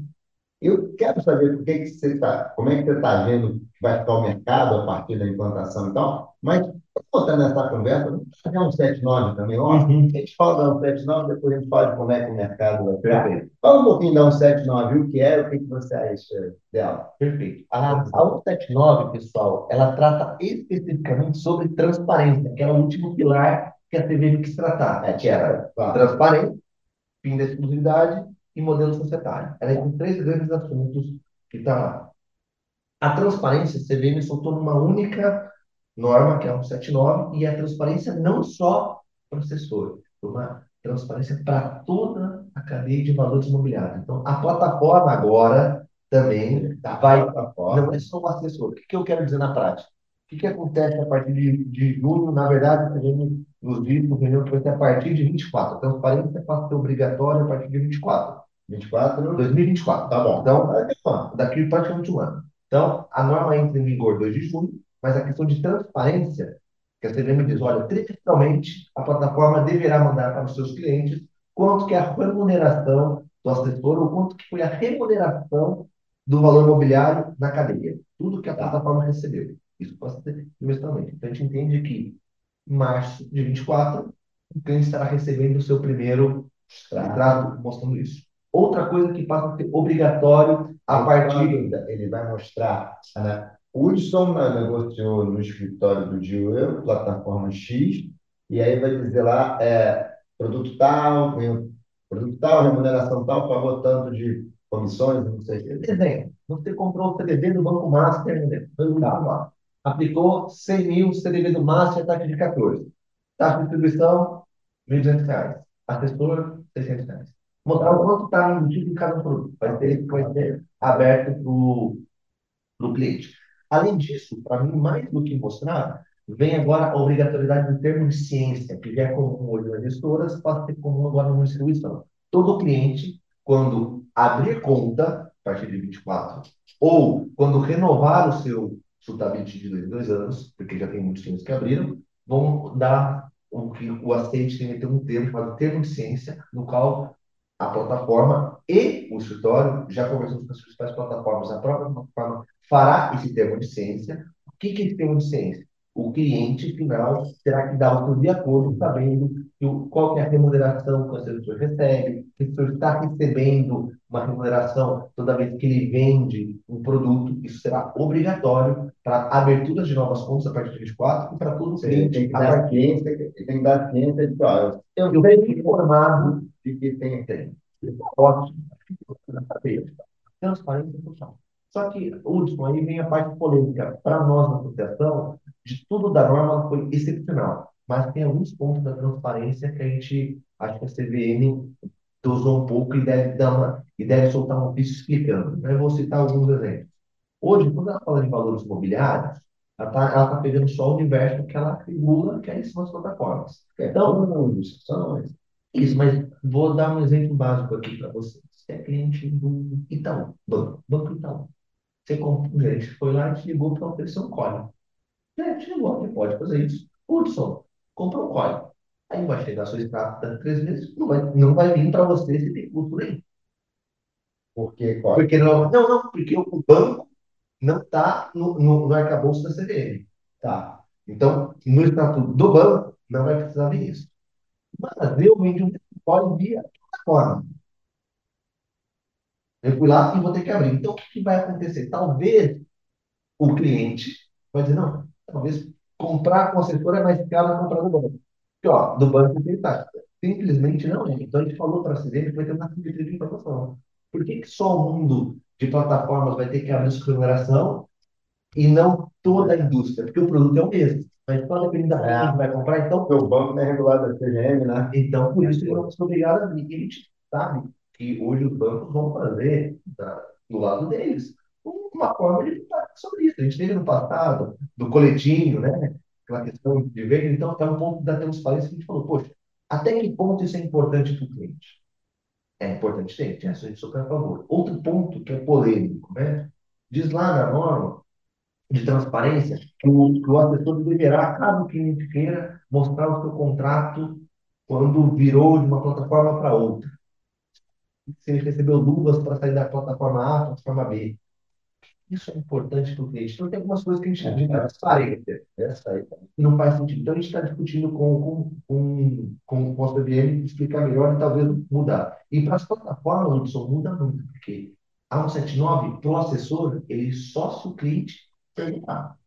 Eu quero saber por que que você tá, como é que você está vendo que vai ficar o mercado a partir da implantação e tal, mas voltando nessa conversa, fazer um 79 também, ó. Uhum. A gente fala da 179, depois a gente fala de como é que o mercado vai. Perfeito. Fala um pouquinho da 179, o que é, o que que você acha dela. Perfeito. A, a 179, pessoal, ela trata especificamente sobre transparência, que era o último pilar que a CVM quis tratar, né? que era Tá. transparência, fim da exclusividade e modelo societário. Eram os três grandes assuntos que estão lá. A transparência, a CVM soltou numa única norma, que é a 179, e a transparência não só para o assessor, uma transparência para toda a cadeia de valores imobiliários. Então, a plataforma agora também vai. Não é só o assessor. O que, que eu quero dizer na prática? O que, que acontece a partir de, de julho? Na verdade, a gente nos diz no reunião que vai ser a partir de 24. A transparência passa a ser obrigatória a partir de 24. 24? 2024. Tá bom. Então, daqui praticamente um ano. Então, a norma entra em vigor 2 de junho, mas a questão de transparência, que a CVM diz, olha, trimestralmente a plataforma deverá mandar para os seus clientes quanto que é a remuneração do assessor ou quanto que foi a remuneração do valor imobiliário na cadeia. Tudo que a plataforma recebeu. Isso pode ser trimestralmente. Então, a gente entende que em março de 24, o cliente estará recebendo o seu primeiro extrato mostrando isso. Outra coisa que passa a ser obrigatório a partir. Ele vai mostrar. Né? Hudson negociou no escritório do Dioel, plataforma X, e aí vai dizer lá, é, produto tal, produto tal, remuneração tal, pagou tanto de comissões, não sei o que. Exemplo, você comprou o CDB do Banco Master, né? tá. aplicou 100 mil CDB do Master, taxa de 14. Taxa de distribuição, R$ 1.200. Assessor, 600 reais. Mostrar o quanto está embutido em cada produto. Vai ter, vai ter aberto para o cliente. Além disso, para mim, mais do que mostrar, vem agora a obrigatoriedade do termo de ciência, que já é comum hoje nas gestoras, pode ser comum agora na distribuição. Todo cliente, quando abrir conta, a partir de 24, ou quando renovar o seu sultabit de dois, dois anos, porque já tem muitos times que abriram, vão dar o que o aceite tem que ter um termo chamado termo de ciência, no qual a plataforma e o escritório já conversamos com as principais plataformas. A própria plataforma fará esse termo de ciência. O que, que é esse termo de ciência? O cliente final terá que dar o seu de acordo, sabendo qual é a remuneração que o assessor recebe, se o assessor está recebendo uma remuneração toda vez que ele vende um produto, isso será obrigatório para abertura de novas contas a partir de 24 e para todo o cliente. Tem que dar ciência, tem que dar ciência de, eu, eu venho informado de que tem. Ótimo. Transparência total. Só que, último, aí vem a parte polêmica. Para nós, na associação, de tudo da norma foi excepcional. Mas tem alguns pontos da transparência que a gente, acho que a CVM dosou um pouco e deve, dar uma, e deve soltar um ofício explicando. Eu vou citar alguns exemplos. Hoje, quando ela fala de valores imobiliários, ela está tá pegando só o universo que ela regula, que é são as plataformas. Então, não, isso, isso, mas vou dar um exemplo básico aqui para vocês. Você é cliente do Itaú, Banco, Banco Itaú. Você comprou, o gerente foi lá e te ligou para oferecer um código. O gerente ligou, você pode fazer isso. Hudson, comprou um código. Aí vai chegar a sua extrato daqui três meses, não vai, não vai vir para você se tem custo nenhum. Por código? Porque não, não, não, porque o banco não está no, no, no arcabouço da CVM. Tá. Então, no estatuto do banco, não vai precisar vir isso. Mas vendi um código via plataforma. Eu fui lá e vou ter que abrir. Então, o que, vai acontecer? Talvez o cliente vai dizer, não, talvez comprar com a assessora é mais caro que comprar do banco. Porque, ó, do banco tem taxa. Simplesmente não é. Então, a gente falou para a CIDEM que vai ter uma simetria de informação. Por que, que só o mundo de plataformas vai ter que abrir sua remuneração e não toda a indústria? Porque o produto é o mesmo. Mas só dependendo da é. que vai comprar, então. Porque o banco não é regulado da CGM, né? Então, por isso, eles não são obrigados a abrir. E a gente sabe que hoje os bancos vão fazer da, do lado deles uma forma de falar sobre isso. A gente teve no passado, do coletinho, né? Aquela questão de venda. Então, é um ponto da transparência que a gente falou, poxa, até que ponto isso é importante para o cliente? É importante, tem, tem a gente super a favor. Outro ponto que é polêmico, né? Diz lá na norma de transparência que o, que o assessor deverá, caso o cliente queira, mostrar o seu contrato quando virou de uma plataforma para outra se ele recebeu luvas para sair da plataforma A para a plataforma B. Isso é importante para o cliente. Então, tem algumas coisas que a gente é, é transparência. Essa aí não faz sentido. Então, a gente está discutindo com, com, com, com a CVM explicar melhor e talvez mudar. E para as plataformas, Hudson, muda muito, porque a 179, para o assessor, ele só se o cliente perguntar.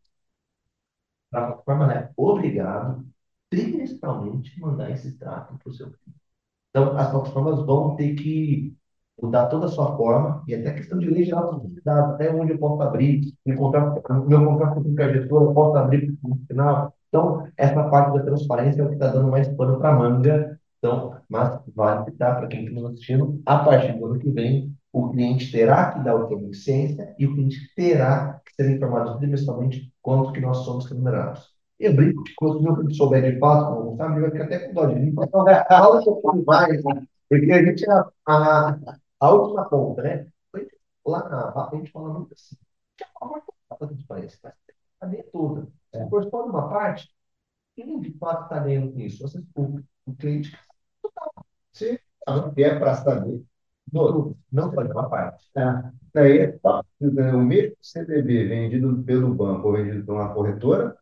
Para a plataforma, é obrigado, trimestralmente, mandar esse extrato para o seu cliente. Então, as plataformas vão ter que mudar toda a sua forma, e até questão de lei geral de dados, até onde eu posso abrir, meu contrato, meu contrato com a gestora, eu posso abrir no final. Então, essa parte da transparência é o que está dando mais pano para manga. Então, mas vale citar para quem está nos assistindo, a partir do ano que vem, o cliente terá que dar o termo de ciência e o cliente terá que ser informado trimestralmente quanto que nós somos remunerados. Eu brinco que quando meu filho souber de fato, como sabe, vai ficar até com dó de mim. Fala um pouco mais, né? porque a gente é a, a, a última ponta, né? Lá na VAP a gente fala muito assim, que é uma marca de país, mas a cadeia toda. Se for só uma parte, quem de fato está lendo com isso? Você, o, o cliente. Se é para saber. Todo, não pode uma parte. É. Daí é fácil. Né? O mesmo CDB vendido pelo banco ou vendido por uma corretora.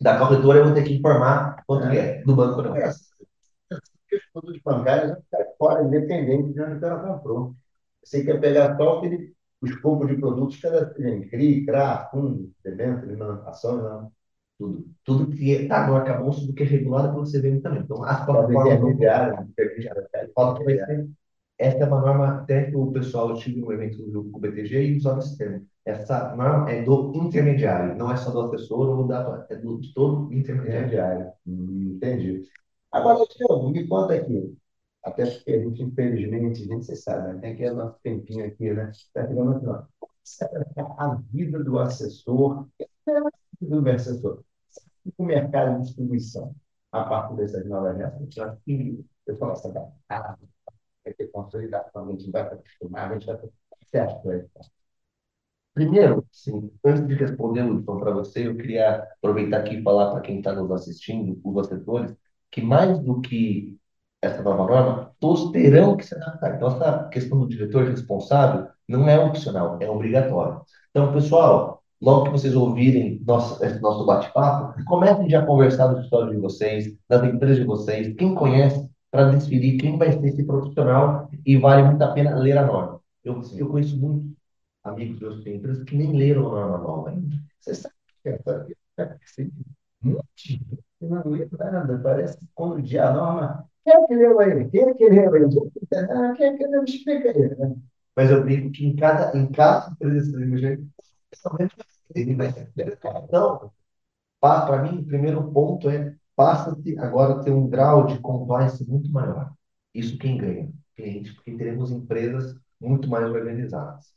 Da corretora eu vou ter que informar quanto é, é do banco não. É. Os produtos bancários vão ficar fora, independente de onde cara comprou. Você quer pegar só aquele, os poucos de produtos que ela tem, CRI, CRA, fundo, debênture, ações, não. Tudo. Tudo que está no arcabouço do que é regulado pelo CVM também. Então, as plataformas. Não... Falta que vai ser essa é uma norma até que o pessoal tive um evento do, BTG e usava esse termo. Essa norma é do intermediário, não é só do assessor ou da, é do, todo intermediário. Hum, entendi. Agora, Tiago, me conta aqui. Até porque a gente, infelizmente, a gente, você sabe, né? tem aquele nosso tempinho aqui, né? Está ficando aqui, ó. A vida do assessor, do assessor, o mercado de distribuição, a partir dessas novas regras, eu falo assim, ah, vai ter consolidação, a gente vai acostumar, a gente vai ter Primeiro, sim, antes de responder, Wilson, para você, eu queria aproveitar aqui e falar para quem está nos assistindo, os assessores, que mais do que essa nova norma, todos terão que se adaptar. Então, essa questão do diretor responsável não é opcional, é obrigatório. Então, pessoal, logo que vocês ouvirem nosso, esse nosso bate-papo, comecem já a conversar no história de vocês, das empresas de vocês, quem conhece, para decidir quem vai ser esse profissional e vale muito a pena ler a norma. Eu, eu conheço muitos amigos meus empresas que nem leram a norma nova ainda. Você sabe que é monte não lê nada, parece que quando o dia a norma, quem é que leu aí? Quem é que leu aí? Quem é que leu? Explica aí. Né? Mas eu digo que em cada, em cada empresa ele vai ser. Não, para mim, o primeiro ponto é passa-se agora a ter um grau de compliance muito maior. Isso quem ganha? Cliente, porque teremos empresas muito mais organizadas.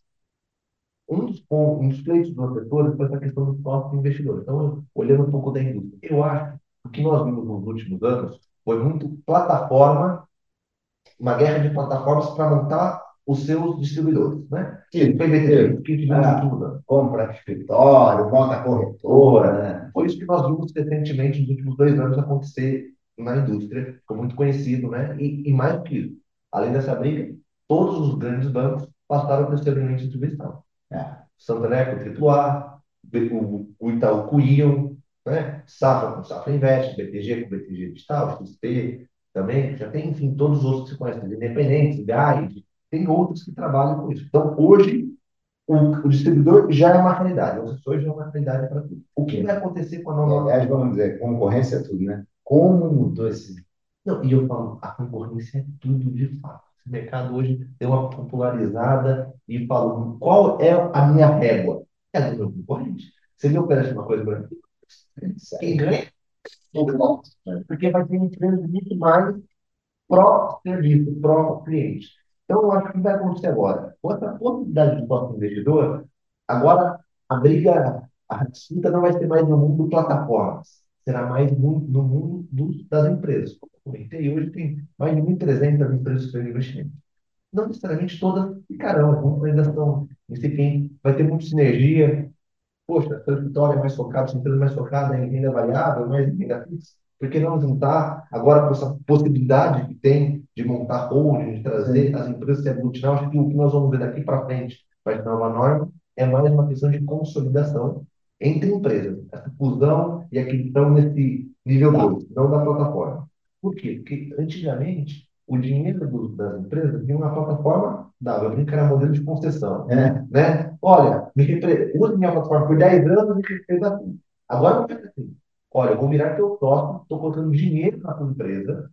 Um dos, pontos, um dos pleitos dos assessores foi essa questão dos próprios investidores. Então, olhando um pouco da indústria, eu acho que o que nós vimos nos últimos anos foi muito plataforma, uma guerra de plataformas para montar os seus distribuidores, né? Que PVT, que tivemos ah, mudando. Compra escritório, monta corretora, né? Foi isso que nós vimos recentemente nos últimos dois anos acontecer na indústria, ficou muito conhecido, né? E, e mais do que isso, além dessa briga, todos os grandes bancos passaram por esse de distribuição. É. Santander com o, o Itaú Ion, né? Safra com Safra Invest, BTG com BTG Digital, XP também, já tem, enfim, todos os outros que você conhece, independentes, GAI, tem outros que trabalham com isso. Então, hoje, o, o distribuidor já é uma realidade, o assessor já é uma realidade para tudo. O que vai acontecer com a nova. Aliás, vamos dizer, concorrência é tudo, né? Como mudou esse. Não, e eu falo, a concorrência é tudo de fato. Esse mercado hoje deu uma popularizada e falou: qual é a minha régua? É do meu concorrente. Se ele oferece uma coisa para mim, quem ganha? Porque vai ter empresas muito mais pró-serviço, pró-cliente. Então, eu acho que vai acontecer agora. Com essa possibilidade de sócio investidor, agora a briga, a disputa não vai ser mais no mundo plataformas, será mais no, mundo das empresas. Como eu comentei, hoje tem mais de 1.300 empresas que investimento. Não necessariamente todas ficarão, algumas ainda estão incipientes, vai ter muita sinergia. Poxa, o escritório é mais focado, a empresa é mais focada em renda variável, mais em renda fixa. Por que não juntar agora com essa possibilidade que tem de montar holding, de trazer as empresas se aglutinar? Acho que o que nós vamos ver daqui para frente, para a nova norma, é mais uma questão de consolidação entre empresas. Essa fusão e aquisição nesse nível 2, não da plataforma. Por quê? Porque antigamente o dinheiro do, das empresas vinha uma plataforma dava, eu brinco que era modelo de concessão. É. Né? Olha, me repre... use minha plataforma por 10 anos e fez assim. Agora não é assim. Olha, eu vou virar teu sócio, estou colocando dinheiro na tua empresa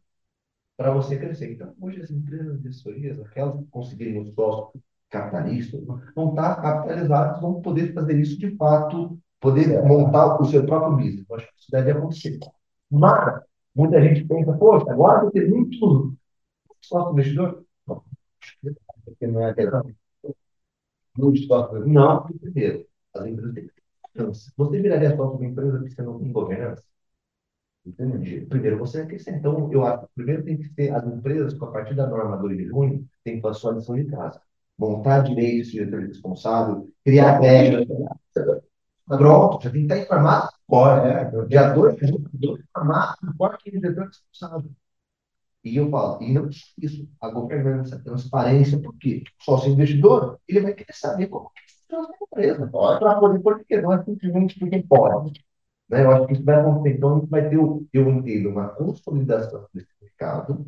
para você crescer. Então, hoje as empresas de assessorias, aquelas que conseguirem o sócio capitalista, vão estar capitalizadas, vão poder fazer isso de fato, poder montar o seu próprio business. Eu acho que isso deve acontecer. Mas, muita gente pensa, poxa, agora vai ter muito sócio investidor. Não, porque não é aquela. Muito sócio Não, primeiro, as empresas têm que ter Você viraria sócio de uma empresa que você não tem governança? Entendi. Primeiro você vai crescer. Então, eu acho que primeiro tem que ter as empresas, que a partir da norma 2 de junho, tem que fazer sua lição de casa. Montar direitos de diretor responsável, criar regras. Pronto, já tem que estar informado agora. É, dia 2 de junho, informado agora que é diretor responsável. E eu falo, e não isso, a governança, a transparência, porque sócio investidor, ele vai querer saber como que funciona a empresa. Para poder, porque não é simplesmente porque pode. Né? Eu acho que isso vai acontecer. Então, a gente vai ter, eu entendo, uma consolidação desse mercado,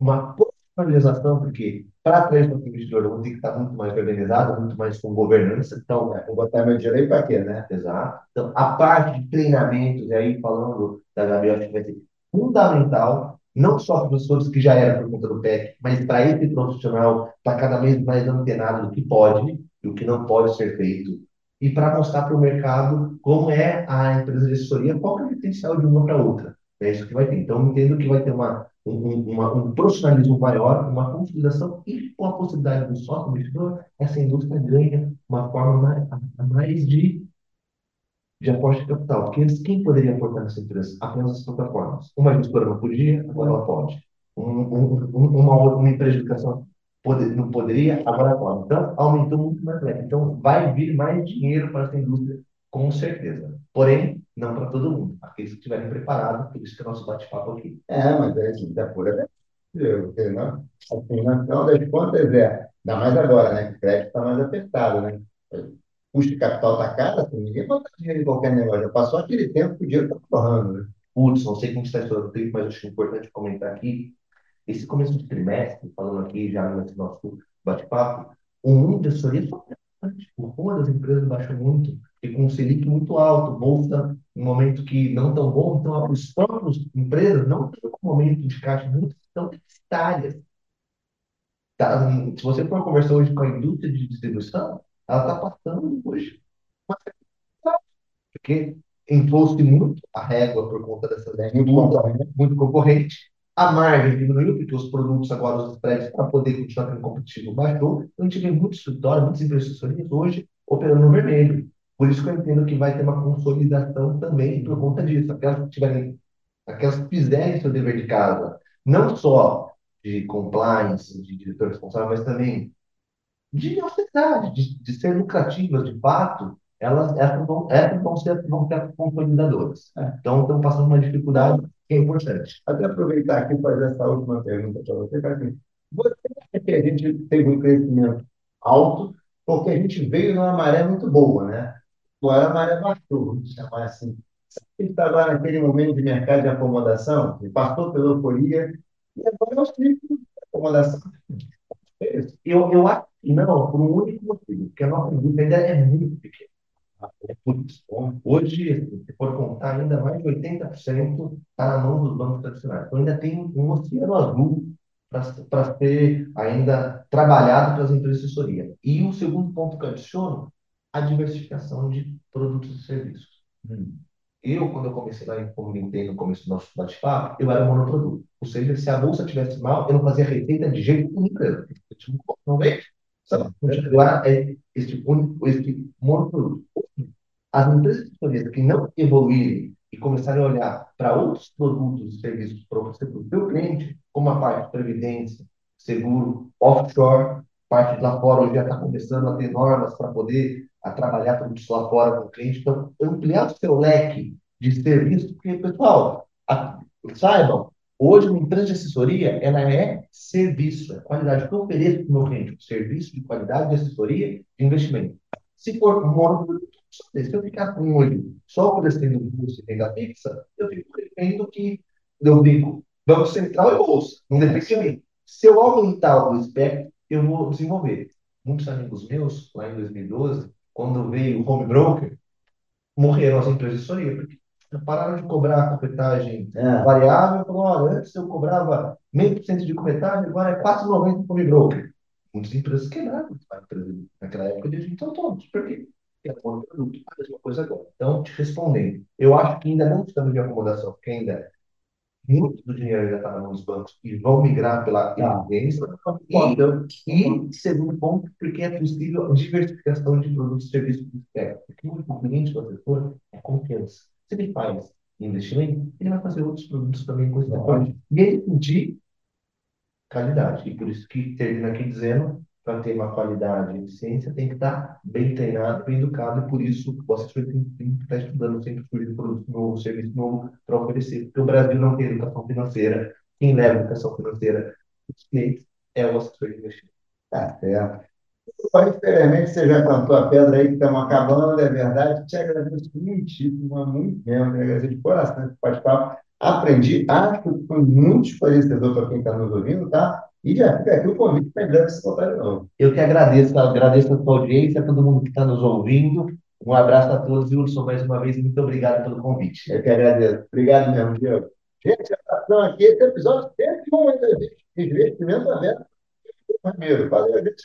uma profissionalização, porque para atrair o investidor, eu vou ter que estar muito mais organizado, muito mais com governança. Então, é, vou botar meu dinheiro aí para quê, né? Exato. Então, a parte de treinamentos, e aí falando da Gabi, acho que vai ser fundamental, não só para os professores que já eram por conta do PEC, mas para esse profissional estar cada vez mais antenado do que pode e o que não pode ser feito e para mostrar para o mercado como é a empresa de assessoria, qual é o potencial de uma para outra. É isso que vai ter. Então, entendo que vai ter uma, um, uma, um profissionalismo maior, uma consolidação e com a possibilidade do sócio investidor, essa indústria ganha uma forma mais, mais de, de aporte de capital. Porque quem poderia aportar nessa empresa? Apenas as plataformas. Uma gestora não podia, agora ela pode. Um, um, uma, uma empresa de educação Poder, não poderia, agora pode. Então, aumentou muito mais leve. Então, vai vir mais dinheiro para essa indústria, com certeza. Porém, não para todo mundo. Aqueles que estiverem preparados, por isso que é o nosso bate-papo aqui. É, mas é assim, da pura não, assim, no final das contas, é, ainda mais agora, né? O crédito está mais apertado, né? O custo de capital está caro, assim, ninguém bota dinheiro em qualquer negócio. Já passou aquele tempo que o dinheiro está torrando, né? Putz, não sei como está esse tempo, mas acho importante comentar aqui esse começo de trimestre, falando aqui já nesse nosso bate-papo, o mundo de assessoria foi bastante. O das empresas baixou muito, e com o Selic muito alto, bolsa um momento que não tão bom, então os próprios empresas não têm um momento de caixa muito tão deficitárias. Tá? Se você for conversar hoje com a indústria de distribuição, ela está passando hoje uma porque inflou-se muito a régua por conta dessas muito, muito concorrente a margem diminuiu, porque os produtos agora, os spreads, para poder continuar tendo competitivo, baixou. Então, a gente vê muitos escritórios, muitas empresas hoje operando no vermelho. Por isso que eu entendo que vai ter uma consolidação também por conta disso. Aquelas que tiverem, aquelas que fizerem seu dever de casa, não só de compliance, de diretor responsável, mas também de austeridade, de, de ser lucrativas de fato, elas, essas, vão, essas vão ser vão ser consolidadoras. É. Então, estão passando uma dificuldade que é importante. Até aproveitar aqui e fazer essa última pergunta para você, Assim, você acha que a gente teve um crescimento alto porque a gente veio numa maré muito boa, né? Agora a maré baixou, vamos chamar assim. A gente está agora naquele momento de mercado de acomodação, e passou pela euforia, e agora ciclo de acomodação. Eu, eu acho que não, por um único motivo, porque a nossa indústria ainda é muito pequena. Hoje, se for contar, ainda mais de 80% está na mão dos bancos tradicionais. Então, ainda tem um oceano azul para ser ainda trabalhado pelas empresas de assessoria. E o segundo ponto que eu adiciono, a diversificação de produtos e serviços. Hum. Eu, quando eu comecei lá, como comentei no começo do nosso bate-papo, eu era monoproduto. Ou seja, se a bolsa tivesse mal, eu não fazia receita de jeito nenhum. Não veio. Agora, é este único, este monoproduto. As empresas que não evoluírem e começarem a olhar para outros produtos e serviços para o seu cliente, como a parte de previdência, seguro, offshore, parte de lá fora, hoje já está começando a ter normas para poder a trabalhar produtos lá fora com o cliente. Então, ampliar o seu leque de serviços, porque, pessoal, a, saibam, hoje uma empresa de assessoria, ela é serviço, é qualidade que eu ofereço para o meu cliente, serviço de qualidade de assessoria de investimento. Se for monoproduto, se eu ficar com um olho só oferecendo bolsa e renda fixa, eu fico refém que eu digo Banco Central e Bolsa, não depende de mim. Se eu aumentar o espectro, eu vou desenvolver. Muitos amigos meus, lá em 2012, quando veio o home broker, morreram as empresas de assessoria, porque pararam de cobrar a corretagem É. variável, falou, olha, antes eu cobrava meio por cento de corretagem, agora é 4,90 por broker. Muitas empresas quebraram naquela época de agentes autônomos. Por quê? Porque era um produto, a mesma coisa agora. Então, te respondendo, eu acho que ainda não estamos em acomodação, porque ainda muito do dinheiro ainda está na mão dos bancos e vão migrar pela Tá. evidência. Concordo. E, segundo ponto, porque é possível a diversificação de produtos e serviços do espectro. Porque o cliente do assessor é confiança. Se ele faz investimento, ele vai fazer outros produtos também com esse Lógico. E ele pedir qualidade. E por isso que termina aqui dizendo, para ter uma qualidade e eficiência, tem que estar bem treinado, bem educado, e por isso o assessor tem, tem que estar estudando sempre surgir produto novo, serviço novo para oferecer. Porque o Brasil não tem educação financeira. Quem leva a educação financeira os clientes é o assessor de investimento. Tá certo. Experimente, você já cantou a pedra aí que estamos acabando, é verdade. Te agradeço muitíssimo, muito mesmo. Te agradeço de coração esse bate-papo. Aprendi, acho que foi muito esclarecedor para quem está nos ouvindo, tá? E já fica aqui o convite para em breve se voltar de novo. Eu que agradeço, agradeço a sua audiência, a todo mundo que está nos ouvindo. Um abraço a todos e Urson, mais uma vez, muito obrigado pelo convite. Eu que agradeço. Obrigado mesmo, Diego. Gente, abração aqui. Esse episódio sempre de investimento aberto. Primeiro, valeu, gente.